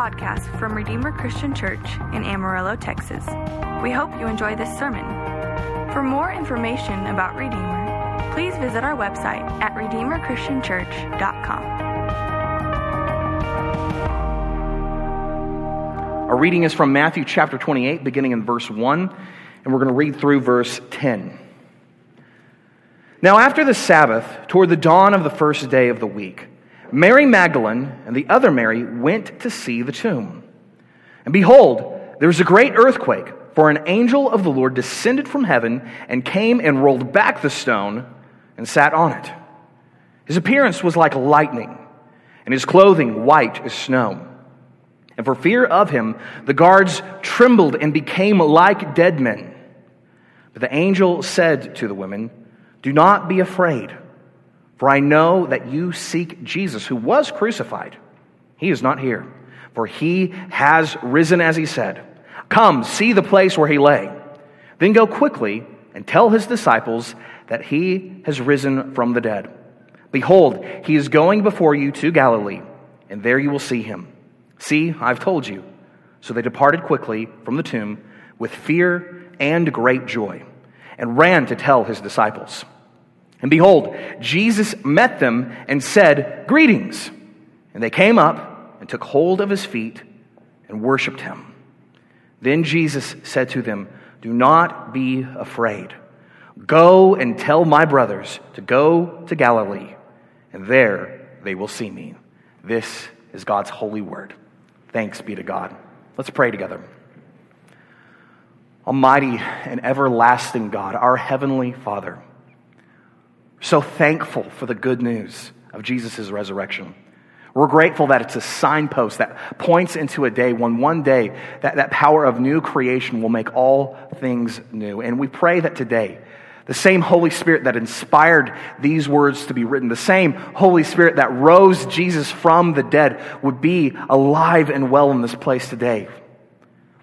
podcast from Redeemer Christian Church in Amarillo, Texas. We hope you enjoy this sermon. For more information about Redeemer, please visit our website at redeemerchristianchurch.com. Our reading is from Matthew chapter 28, beginning in verse 1, and we're going to read through verse 10. Now, after the Sabbath, toward the dawn of the first day of the week, Mary Magdalene and the other Mary went to see the tomb. And behold, there was a great earthquake, for an angel of the Lord descended from heaven and came and rolled back the stone and sat on it. His appearance was like lightning, and his clothing white as snow. And for fear of him, the guards trembled and became like dead men. But the angel said to the women, Do not be afraid. For I know that you seek Jesus, who was crucified. He is not here, for he has risen as he said. Come, see the place where he lay. Then go quickly and tell his disciples that he has risen from the dead. Behold, he is going before you to Galilee, and there you will see him. See, I've told you. So they departed quickly from the tomb with fear and great joy, and ran to tell his disciples. And behold, Jesus met them and said, Greetings. And they came up and took hold of his feet and worshiped him. Then Jesus said to them, Do not be afraid. Go and tell my brothers to go to Galilee, and there they will see me. This is God's holy word. Thanks be to God. Let's pray together. Almighty and everlasting God, our heavenly Father, so thankful for the good news of Jesus' resurrection. We're grateful that it's a signpost that points into a day when one day that, that power of new creation will make all things new. And we pray that today, the same Holy Spirit that inspired these words to be written, the same Holy Spirit that rose Jesus from the dead, would be alive and well in this place today.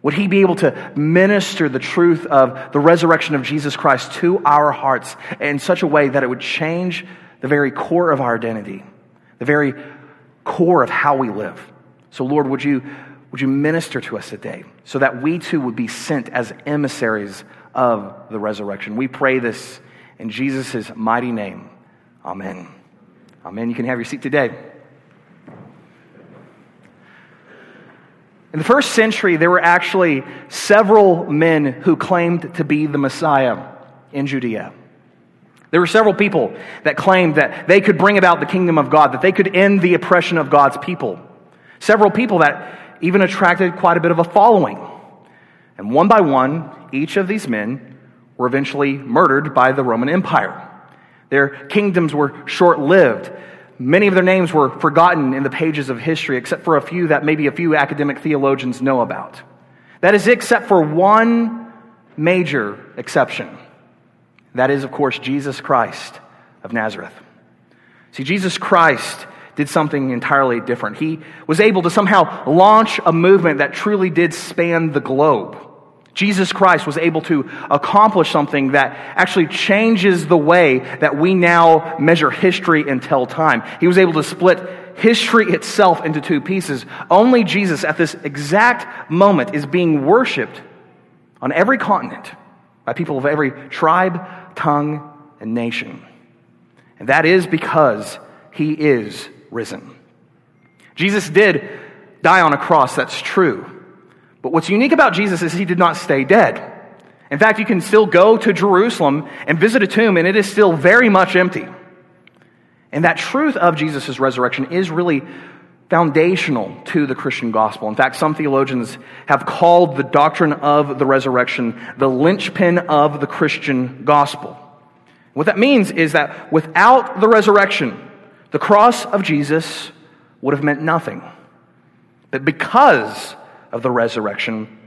Would he be able to minister the truth of the resurrection of Jesus Christ to our hearts in such a way that it would change the very core of our identity, the very core of how we live? So, Lord, would you, would you minister to us today so that we too would be sent as emissaries of the resurrection? We pray this in Jesus' mighty name. Amen. Amen. You can have your seat today. In the first century, there were actually several men who claimed to be the Messiah in Judea. There were several people that claimed that they could bring about the kingdom of God, that they could end the oppression of God's people. Several people that even attracted quite a bit of a following. And one by one, each of these men were eventually murdered by the Roman Empire. Their kingdoms were short lived. Many of their names were forgotten in the pages of history, except for a few that maybe a few academic theologians know about. That is, except for one major exception. That is, of course, Jesus Christ of Nazareth. See, Jesus Christ did something entirely different. He was able to somehow launch a movement that truly did span the globe. Jesus Christ was able to accomplish something that actually changes the way that we now measure history and tell time. He was able to split history itself into two pieces. Only Jesus, at this exact moment, is being worshiped on every continent by people of every tribe, tongue, and nation. And that is because he is risen. Jesus did die on a cross, that's true. But what's unique about Jesus is he did not stay dead. In fact, you can still go to Jerusalem and visit a tomb, and it is still very much empty. And that truth of Jesus' resurrection is really foundational to the Christian gospel. In fact, some theologians have called the doctrine of the resurrection the linchpin of the Christian gospel. What that means is that without the resurrection, the cross of Jesus would have meant nothing. But because of the resurrection,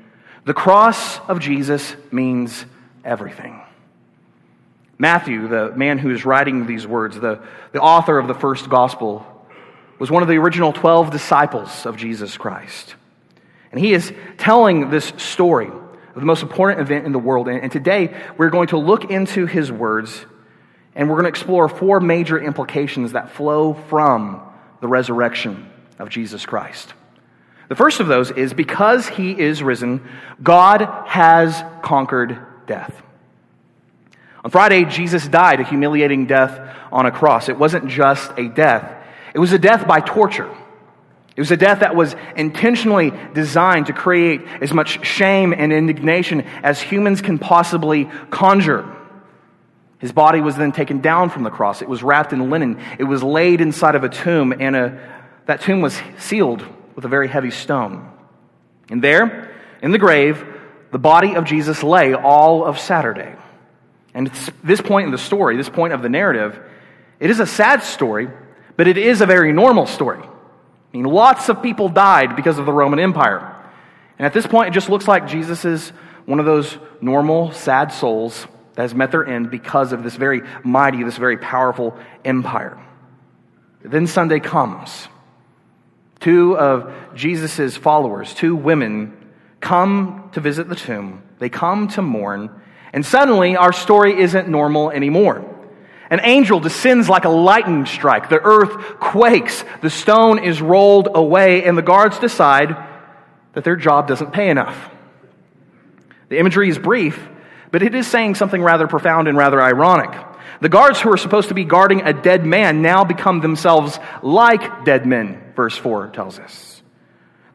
the cross of Jesus means everything. Matthew, the man who is writing these words, the, the author of the first gospel, was one of the original 12 disciples of Jesus Christ. And he is telling this story of the most important event in the world. And today we're going to look into his words and we're going to explore four major implications that flow from the resurrection of Jesus Christ. The first of those is because he is risen, God has conquered death. On Friday, Jesus died a humiliating death on a cross. It wasn't just a death, it was a death by torture. It was a death that was intentionally designed to create as much shame and indignation as humans can possibly conjure. His body was then taken down from the cross. It was wrapped in linen. It was laid inside of a tomb, and a, that tomb was sealed with a very heavy stone. And there, in the grave, the body of Jesus lay all of Saturday. And at this point in the story, this point of the narrative, it is a sad story, but it is a very normal story. I mean, lots of people died because of the Roman Empire. And at this point, it just looks like Jesus is one of those normal, sad souls that has met their end because of this very mighty, this very powerful empire. Then Sunday comes. Two of Jesus' followers, two women, come to visit the tomb. They come to mourn. And suddenly, our story isn't normal anymore. An angel descends like a lightning strike. The earth quakes. The stone is rolled away, and the guards decide that their job doesn't pay enough. The imagery is brief, but it is saying something rather profound and rather ironic. The guards who are supposed to be guarding a dead man now become themselves like dead men, verse 4 tells us.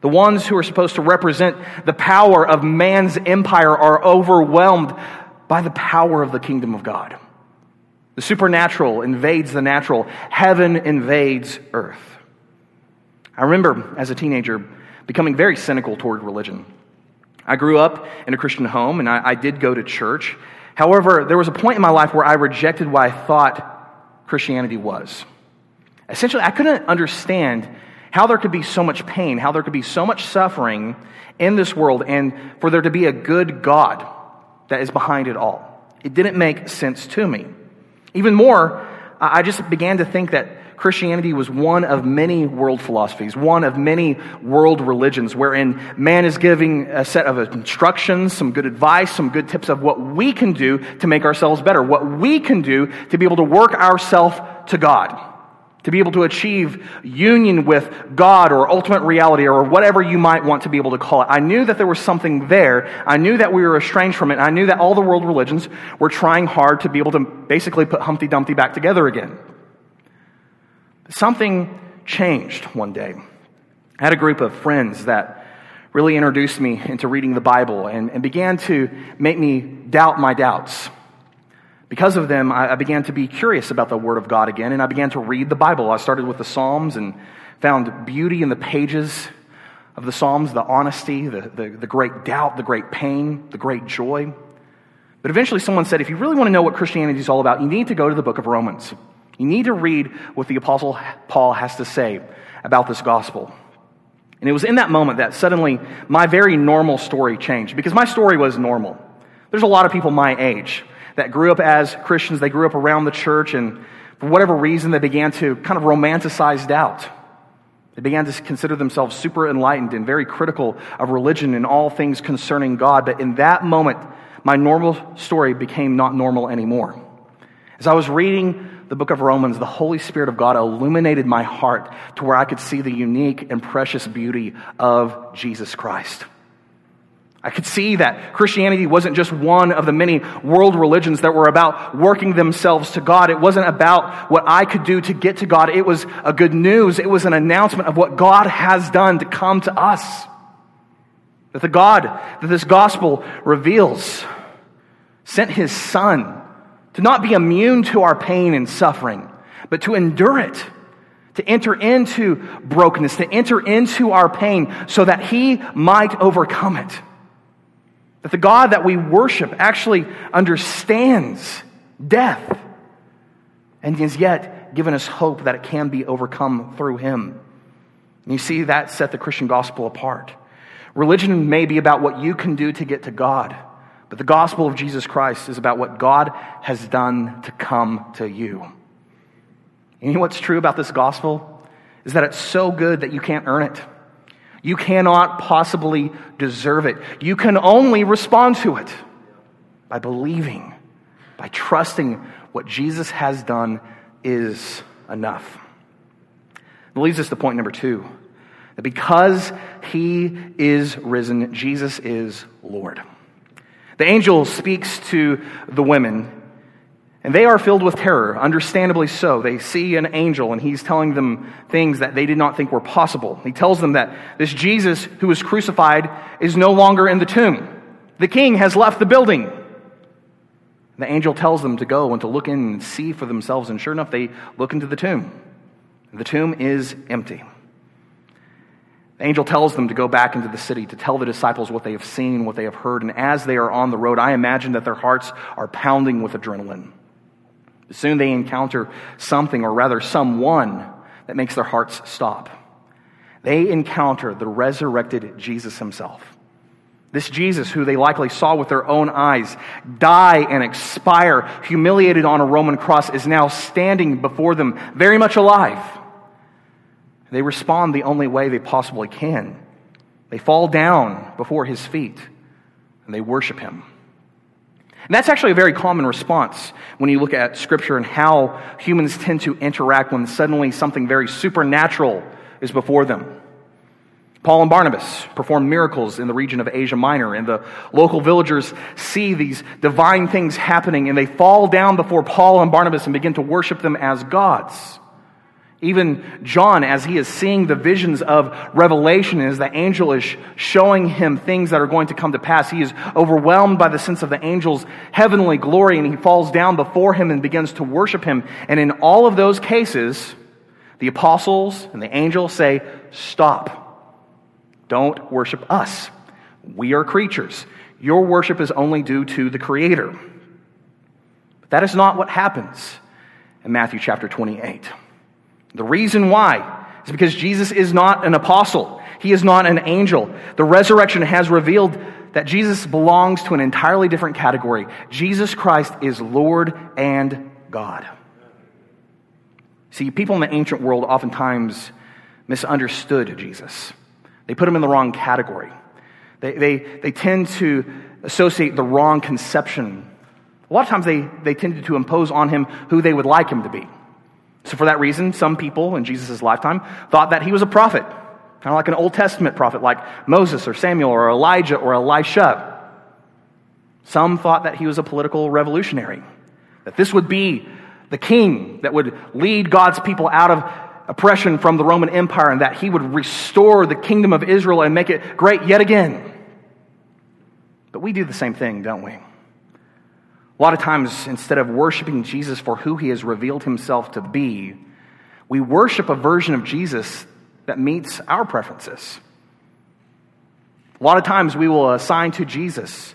The ones who are supposed to represent the power of man's empire are overwhelmed by the power of the kingdom of God. The supernatural invades the natural, heaven invades earth. I remember as a teenager becoming very cynical toward religion. I grew up in a Christian home and I, I, did go to church. However, there was a point in my life where I rejected what I thought Christianity was. Essentially, I couldn't understand how there could be so much pain, how there could be so much suffering in this world, and for there to be a good God that is behind it all. It didn't make sense to me. Even more, I just began to think that Christianity was one of many world philosophies, one of many world religions, wherein man is giving a set of instructions, some good advice, some good tips of what we can do to make ourselves better, what we can do to be able to work ourselves to God to be able to achieve union with God or ultimate reality or whatever you might want to be able to call it. I knew that there was something there. I knew that we were estranged from it. I knew that all the world religions were trying hard to be able to basically put Humpty Dumpty back together again. Something changed one day. I had a group of friends that really introduced me into reading the Bible and, and began to make me doubt my doubts. Because of them, I began to be curious about the Word of God again, and I began to read the Bible. I started with the Psalms and found beauty in the pages of the Psalms, the honesty, the, the, the, great doubt, the great pain, the great joy. But eventually, someone said, if you really want to know what Christianity is all about, you need to go to the book of Romans. You need to read what the Apostle Paul has to say about this gospel. And it was in that moment that suddenly my very normal story changed because my story was normal. There's a lot of people my age that grew up as Christians. They grew up around the church, and for whatever reason, they began to kind of romanticize doubt. They began to consider themselves super enlightened and very critical of religion and all things concerning God. But in that moment, my normal story became not normal anymore. As I was reading the book of Romans, the Holy Spirit of God illuminated my heart to where I could see the unique and precious beauty of Jesus Christ. I could see that Christianity wasn't just one of the many world religions that were about working themselves to God. It wasn't about what I could do to get to God. It was a good news. It was an announcement of what God has done to come to us. That the God that this gospel reveals sent his son to not be immune to our pain and suffering, but to endure it to enter into brokenness, to enter into our pain so that he might overcome it. That the God that we worship actually understands death and has yet given us hope that it can be overcome through Him. And you see, that set the Christian gospel apart. Religion may be about what you can do to get to God, but the gospel of Jesus Christ is about what God has done to come to you. And you know what's true about this gospel? Is that it's so good that you can't earn it. You cannot possibly deserve it. You can only respond to it by believing, by trusting what Jesus has done is enough. It leads us to point number two That because he is risen, Jesus is Lord. The angel speaks to the women, and they are filled with terror, understandably so. They see an angel, and he's telling them things that they did not think were possible. He tells them that this Jesus who was crucified is no longer in the tomb. The king has left the building. The angel tells them to go and to look in and see for themselves, and sure enough, they look into the tomb. The tomb is empty. The angel tells them to go back into the city to tell the disciples what they have seen, what they have heard, and as they are on the road, I imagine that their hearts are pounding with adrenaline. Soon they encounter something, or rather, someone that makes their hearts stop. They encounter the resurrected Jesus himself. This Jesus, who they likely saw with their own eyes die and expire, humiliated on a Roman cross, is now standing before them, very much alive. They respond the only way they possibly can. They fall down before his feet and they worship him. And that's actually a very common response when you look at Scripture and how humans tend to interact when suddenly something very supernatural is before them. Paul and Barnabas perform miracles in the region of Asia Minor, and the local villagers see these divine things happening, and they fall down before Paul and Barnabas and begin to worship them as gods. Even John, as he is seeing the visions of Revelation, as the angel is showing him things that are going to come to pass, he is overwhelmed by the sense of the angel's heavenly glory, and he falls down before him and begins to worship him. And in all of those cases, the apostles and the angel say, Stop. Don't worship us. We are creatures. Your worship is only due to the Creator. But that is not what happens in Matthew chapter 28. The reason why is because Jesus is not an apostle, he is not an angel. The resurrection has revealed that Jesus belongs to an entirely different category. Jesus Christ is Lord and God. See, people in the ancient world oftentimes misunderstood Jesus. They put him in the wrong category. They, they, they tend to associate the wrong conception. A lot of times they, they tended to impose on him who they would like him to be. So, for that reason, some people in Jesus' lifetime thought that he was a prophet, kind of like an Old Testament prophet, like Moses or Samuel or Elijah or Elisha. Some thought that he was a political revolutionary, that this would be the king that would lead God's people out of oppression from the Roman Empire and that he would restore the kingdom of Israel and make it great yet again. But we do the same thing, don't we? A lot of times, instead of worshiping Jesus for who he has revealed himself to be, we worship a version of Jesus that meets our preferences. A lot of times, we will assign to Jesus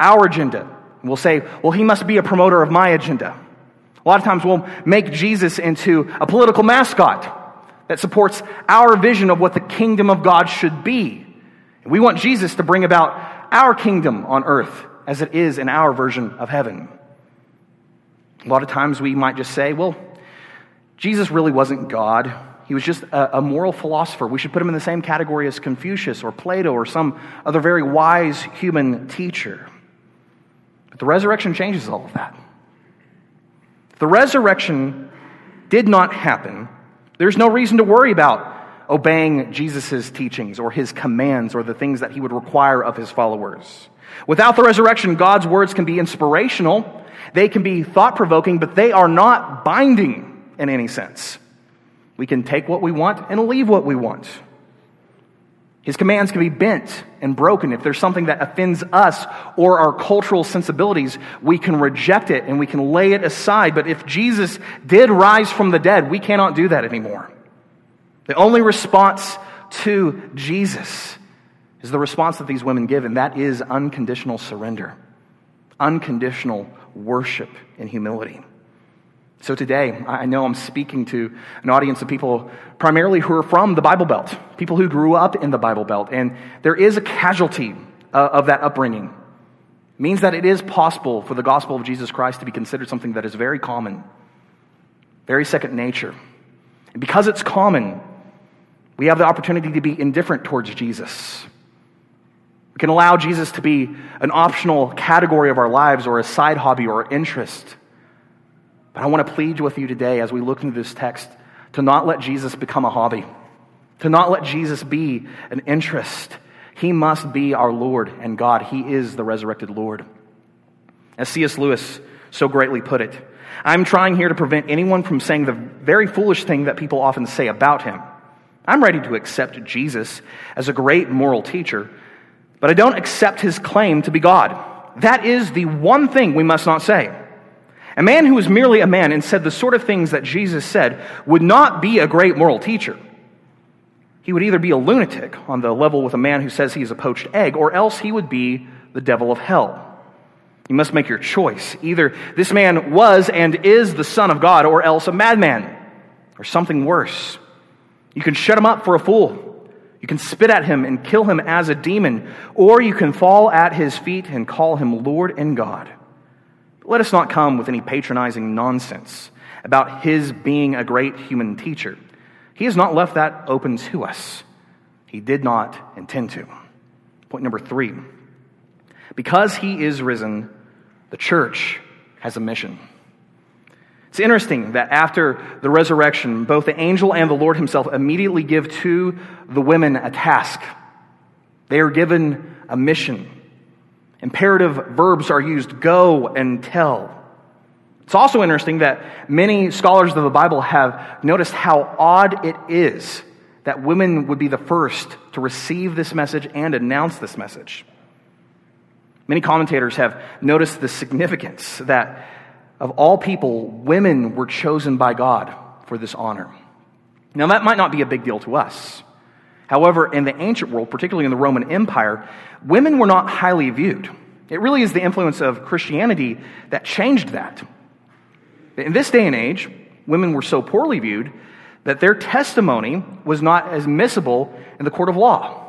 our agenda. We'll say, well, he must be a promoter of my agenda. A lot of times we'll make Jesus into a political mascot that supports our vision of what the kingdom of God should be. And we want Jesus to bring about our kingdom on earth as it is in our version of heaven. A lot of times we might just say, well, Jesus really wasn't God. He was just a, a, moral philosopher. We should put him in the same category as Confucius or Plato or some other very wise human teacher. But the resurrection changes all of that. The resurrection did not happen. There's no reason to worry about obeying Jesus' teachings or his commands or the things that he would require of his followers. Without the resurrection, God's words can be inspirational, they can be thought provoking, but they are not binding in any sense. We can take what we want and leave what we want. His commands can be bent and broken. If there's something that offends us or our cultural sensibilities, we can reject it and we can lay it aside. But if Jesus did rise from the dead, we cannot do that anymore. The only response to Jesus is the response that these women give, and that is unconditional surrender, unconditional worship and humility. So today, I know I'm speaking to an audience of people primarily who are from the Bible Belt, people who grew up in the Bible Belt, and there is a casualty uh, of that upbringing. Means that it is possible for the gospel of Jesus Christ to be considered something that is very common, very second nature. And because it's common, we have the opportunity to be indifferent towards Jesus. We can allow Jesus to be an optional category of our lives or a side hobby or interest. But I want to plead with you today as we look into this text to not let Jesus become a hobby, to not let Jesus be an interest. He must be our Lord and God. He is the resurrected Lord. As C.S. Lewis so greatly put it, I'm trying here to prevent anyone from saying the very foolish thing that people often say about him. I'm ready to accept Jesus as a great moral teacher, but I don't accept his claim to be God. That is the one thing we must not say. A man who was merely a man and said the sort of things that Jesus said would not be a great moral teacher. He would either be a lunatic on the level with a man who says he is a poached egg, or else he would be the devil of hell. You must make your choice. Either this man was and is the Son of God, or else a madman, or something worse. You can shut him up for a fool. You can spit at him and kill him as a demon, or you can fall at his feet and call him Lord and God. Let us not come with any patronizing nonsense about his being a great human teacher. He has not left that open to us. He did not intend to. Point number three because he is risen, the church has a mission. It's interesting that after the resurrection, both the angel and the Lord himself immediately give to the women a task. They are given a mission. Imperative verbs are used go and tell. It's also interesting that many scholars of the Bible have noticed how odd it is that women would be the first to receive this message and announce this message. Many commentators have noticed the significance that of all people, women were chosen by God for this honor. Now, that might not be a big deal to us. However, in the ancient world, particularly in the Roman Empire, women were not highly viewed. It really is the influence of Christianity that changed that. In this day and age, women were so poorly viewed that their testimony was not admissible in the court of law.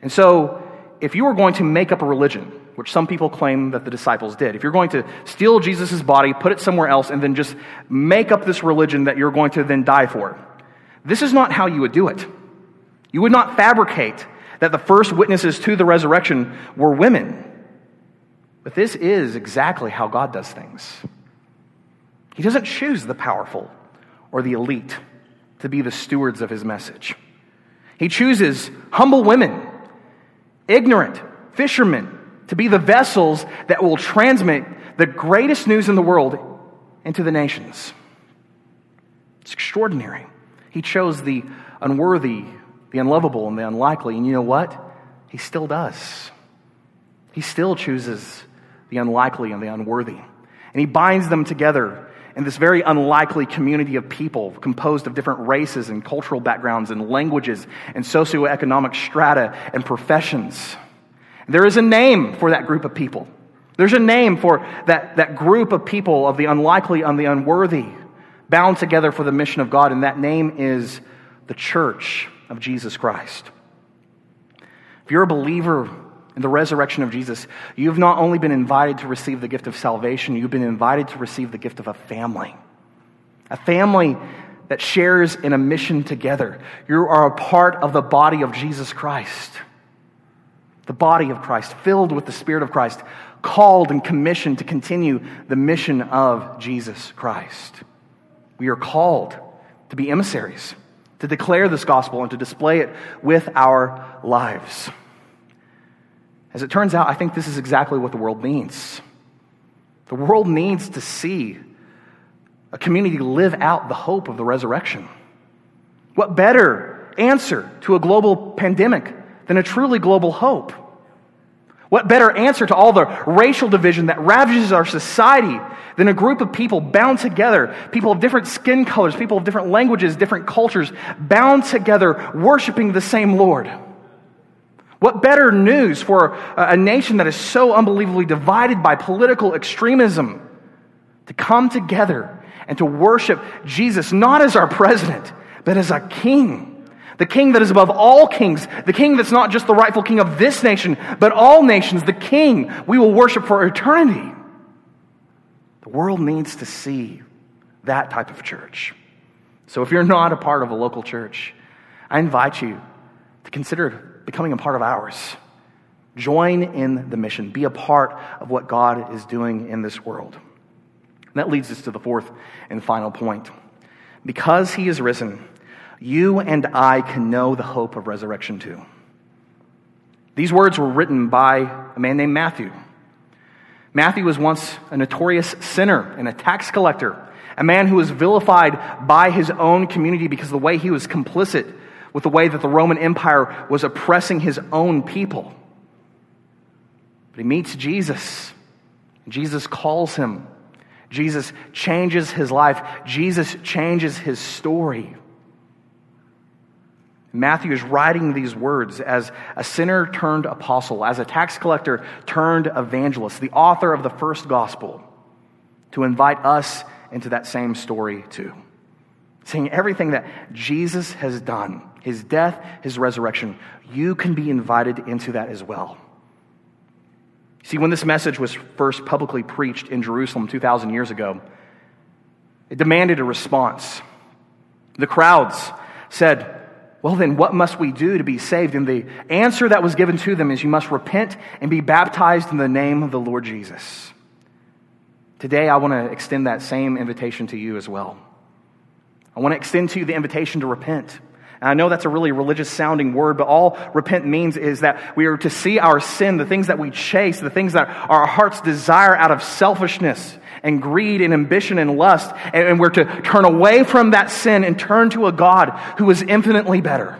And so, if you were going to make up a religion, which some people claim that the disciples did, if you're going to steal Jesus' body, put it somewhere else, and then just make up this religion that you're going to then die for, this is not how you would do it. You would not fabricate that the first witnesses to the resurrection were women. But this is exactly how God does things. He doesn't choose the powerful or the elite to be the stewards of his message. He chooses humble women, ignorant fishermen, to be the vessels that will transmit the greatest news in the world into the nations. It's extraordinary. He chose the unworthy the unlovable and the unlikely. And you know what? He still does. He still chooses the unlikely and the unworthy. And he binds them together in this very unlikely community of people composed of different races and cultural backgrounds and languages and socioeconomic strata and professions. There is a name for that group of people. There's a name for that, that group of people of the unlikely and the unworthy bound together for the mission of God, and that name is the church of Jesus Christ. If you're a believer in the resurrection of Jesus, you've not only been invited to receive the gift of salvation, you've been invited to receive the gift of a family. A family that shares in a mission together. You are a part of the body of Jesus Christ. The body of Christ, filled with the Spirit of Christ, called and commissioned to continue the mission of Jesus Christ. We are called to be emissaries to declare this gospel and to display it with our lives. As it turns out, I think this is exactly what the world needs. The world needs to see a community live out the hope of the resurrection. What better answer to a global pandemic than a truly global hope? What better answer to all the racial division that ravages our society than a group of people bound together, people of different skin colors, people of different languages, different cultures, bound together, worshiping the same Lord? What better news for a nation that is so unbelievably divided by political extremism to come together and to worship Jesus, not as our president, but as a king? The king that is above all kings, the king that's not just the rightful king of this nation, but all nations, the king we will worship for eternity. The world needs to see that type of church. So if you're not a part of a local church, I invite you to consider becoming a part of ours. Join in the mission, be a part of what God is doing in this world. And that leads us to the fourth and final point. Because he is risen, you and I can know the hope of resurrection too. These words were written by a man named Matthew. Matthew was once a notorious sinner and a tax collector, a man who was vilified by his own community because of the way he was complicit with the way that the Roman Empire was oppressing his own people. But he meets Jesus. Jesus calls him. Jesus changes his life. Jesus changes his story. Matthew is writing these words as a sinner turned apostle, as a tax collector turned evangelist, the author of the first gospel, to invite us into that same story too. Saying everything that Jesus has done, his death, his resurrection, you can be invited into that as well. See, when this message was first publicly preached in Jerusalem 2,000 years ago, it demanded a response. The crowds said, Well, then, what must we do to be saved? And the answer that was given to them is, You must repent and be baptized in the name of the Lord Jesus. Today, I want to extend that same invitation to you as well. I want to extend to you the invitation to repent. And I know that's a really religious sounding word, but all repent means is that we are to see our sin, the things that we chase, the things that our hearts desire out of selfishness and greed and ambition and lust. And we're to turn away from that sin and turn to a God who is infinitely better.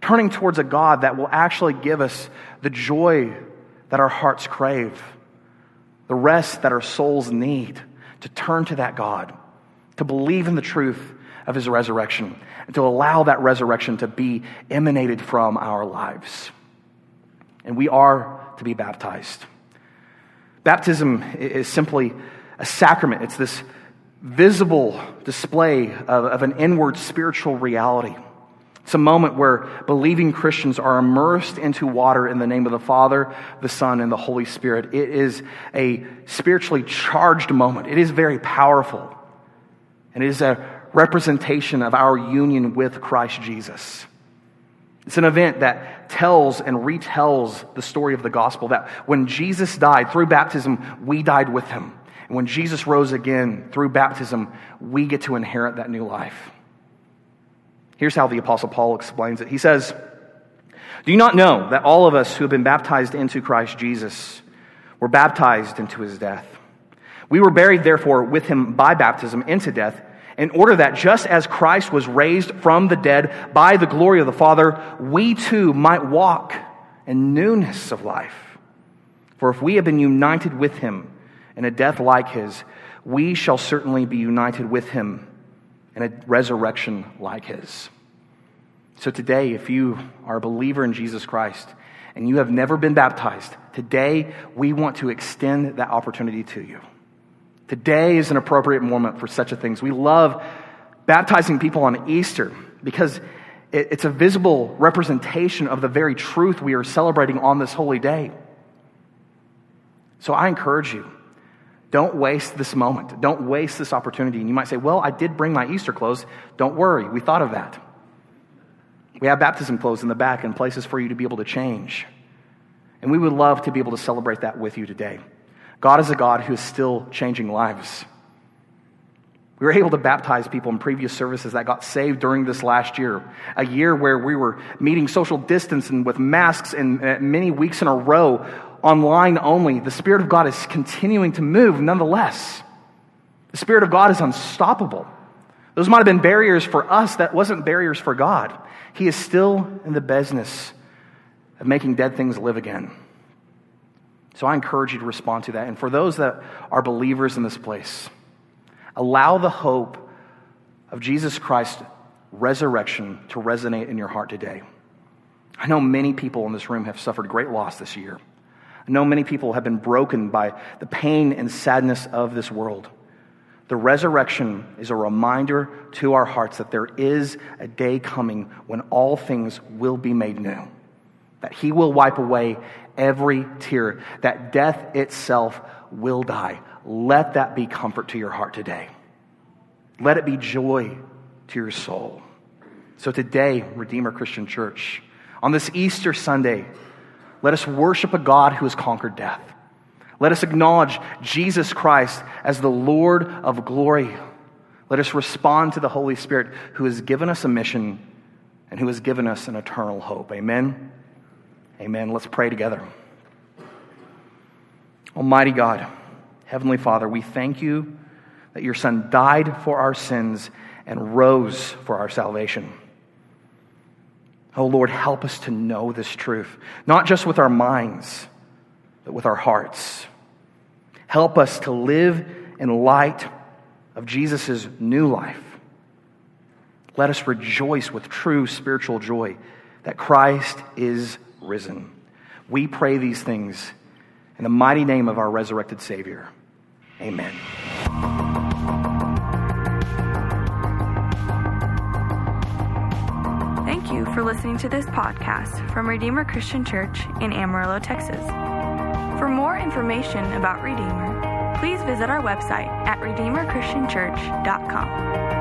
Turning towards a God that will actually give us the joy that our hearts crave, the rest that our souls need, to turn to that God, to believe in the truth of his resurrection and to allow that resurrection to be emanated from our lives. And we are to be baptized. Baptism is simply a sacrament, it's this visible display of, of an inward spiritual reality. It's a moment where believing Christians are immersed into water in the name of the Father, the Son, and the Holy Spirit. It is a spiritually charged moment. It is very powerful. And it is a representation of our union with Christ Jesus. It's an event that tells and retells the story of the gospel that when Jesus died through baptism, we died with him. And when Jesus rose again through baptism, we get to inherit that new life. Here's how the Apostle Paul explains it. He says, Do you not know that all of us who have been baptized into Christ Jesus were baptized into his death? We were buried, therefore, with him by baptism into death in order that just as Christ was raised from the dead by the glory of the Father, we too might walk in newness of life. For if we have been united with him in a death like his, we shall certainly be united with him in a resurrection like his. So today, if you are a believer in Jesus Christ and you have never been baptized, today we want to extend that opportunity to you. Today is an appropriate moment for such a thing. We love baptizing people on Easter because it's a visible representation of the very truth we are celebrating on this holy day. So I encourage you, don't waste this moment. Don't waste this opportunity. And you might say, well, I did bring my Easter clothes. Don't worry, we thought of that. We have baptism clothes in the back and places for you to be able to change. And we would love to be able to celebrate that with you today. God is a God who is still changing lives. We were able to baptize people in previous services that got saved during this last year, a year where we were meeting social distance and with masks and uh, many weeks in a row, online only. The Spirit of God is continuing to move nonetheless. The Spirit of God is unstoppable. Those might have been barriers for us, that wasn't barriers for God. He is still in the business of making dead things live again. So I encourage you to respond to that. And for those that are believers in this place, allow the hope of Jesus Christ's resurrection to resonate in your heart today. I know many people in this room have suffered great loss this year. I know many people have been broken by the pain and sadness of this world. The resurrection is a reminder to our hearts that there is a day coming when all things will be made new, that He will wipe away every tear, that death itself will die. Let that be comfort to your heart today. Let it be joy to your soul. So today, Redeemer Christian Church, on this Easter Sunday, let us worship a God who has conquered death. Let us acknowledge Jesus Christ as the Lord of glory. Let us respond to the Holy Spirit who has given us a mission and who has given us an eternal hope. Amen. Amen. Let's pray together. Almighty God, Heavenly Father, we thank you that your Son died for our sins and rose for our salvation. Oh Lord, help us to know this truth, not just with our minds, but with our hearts. Help us to live in light of Jesus' new life. Let us rejoice with true spiritual joy that Christ is risen. We pray these things in the mighty name of our resurrected Savior. Amen. Thank you for listening to this podcast from Redeemer Christian Church in Amarillo, Texas. For more information about Redeemer, please visit our website at redeemerchristianchurch.com.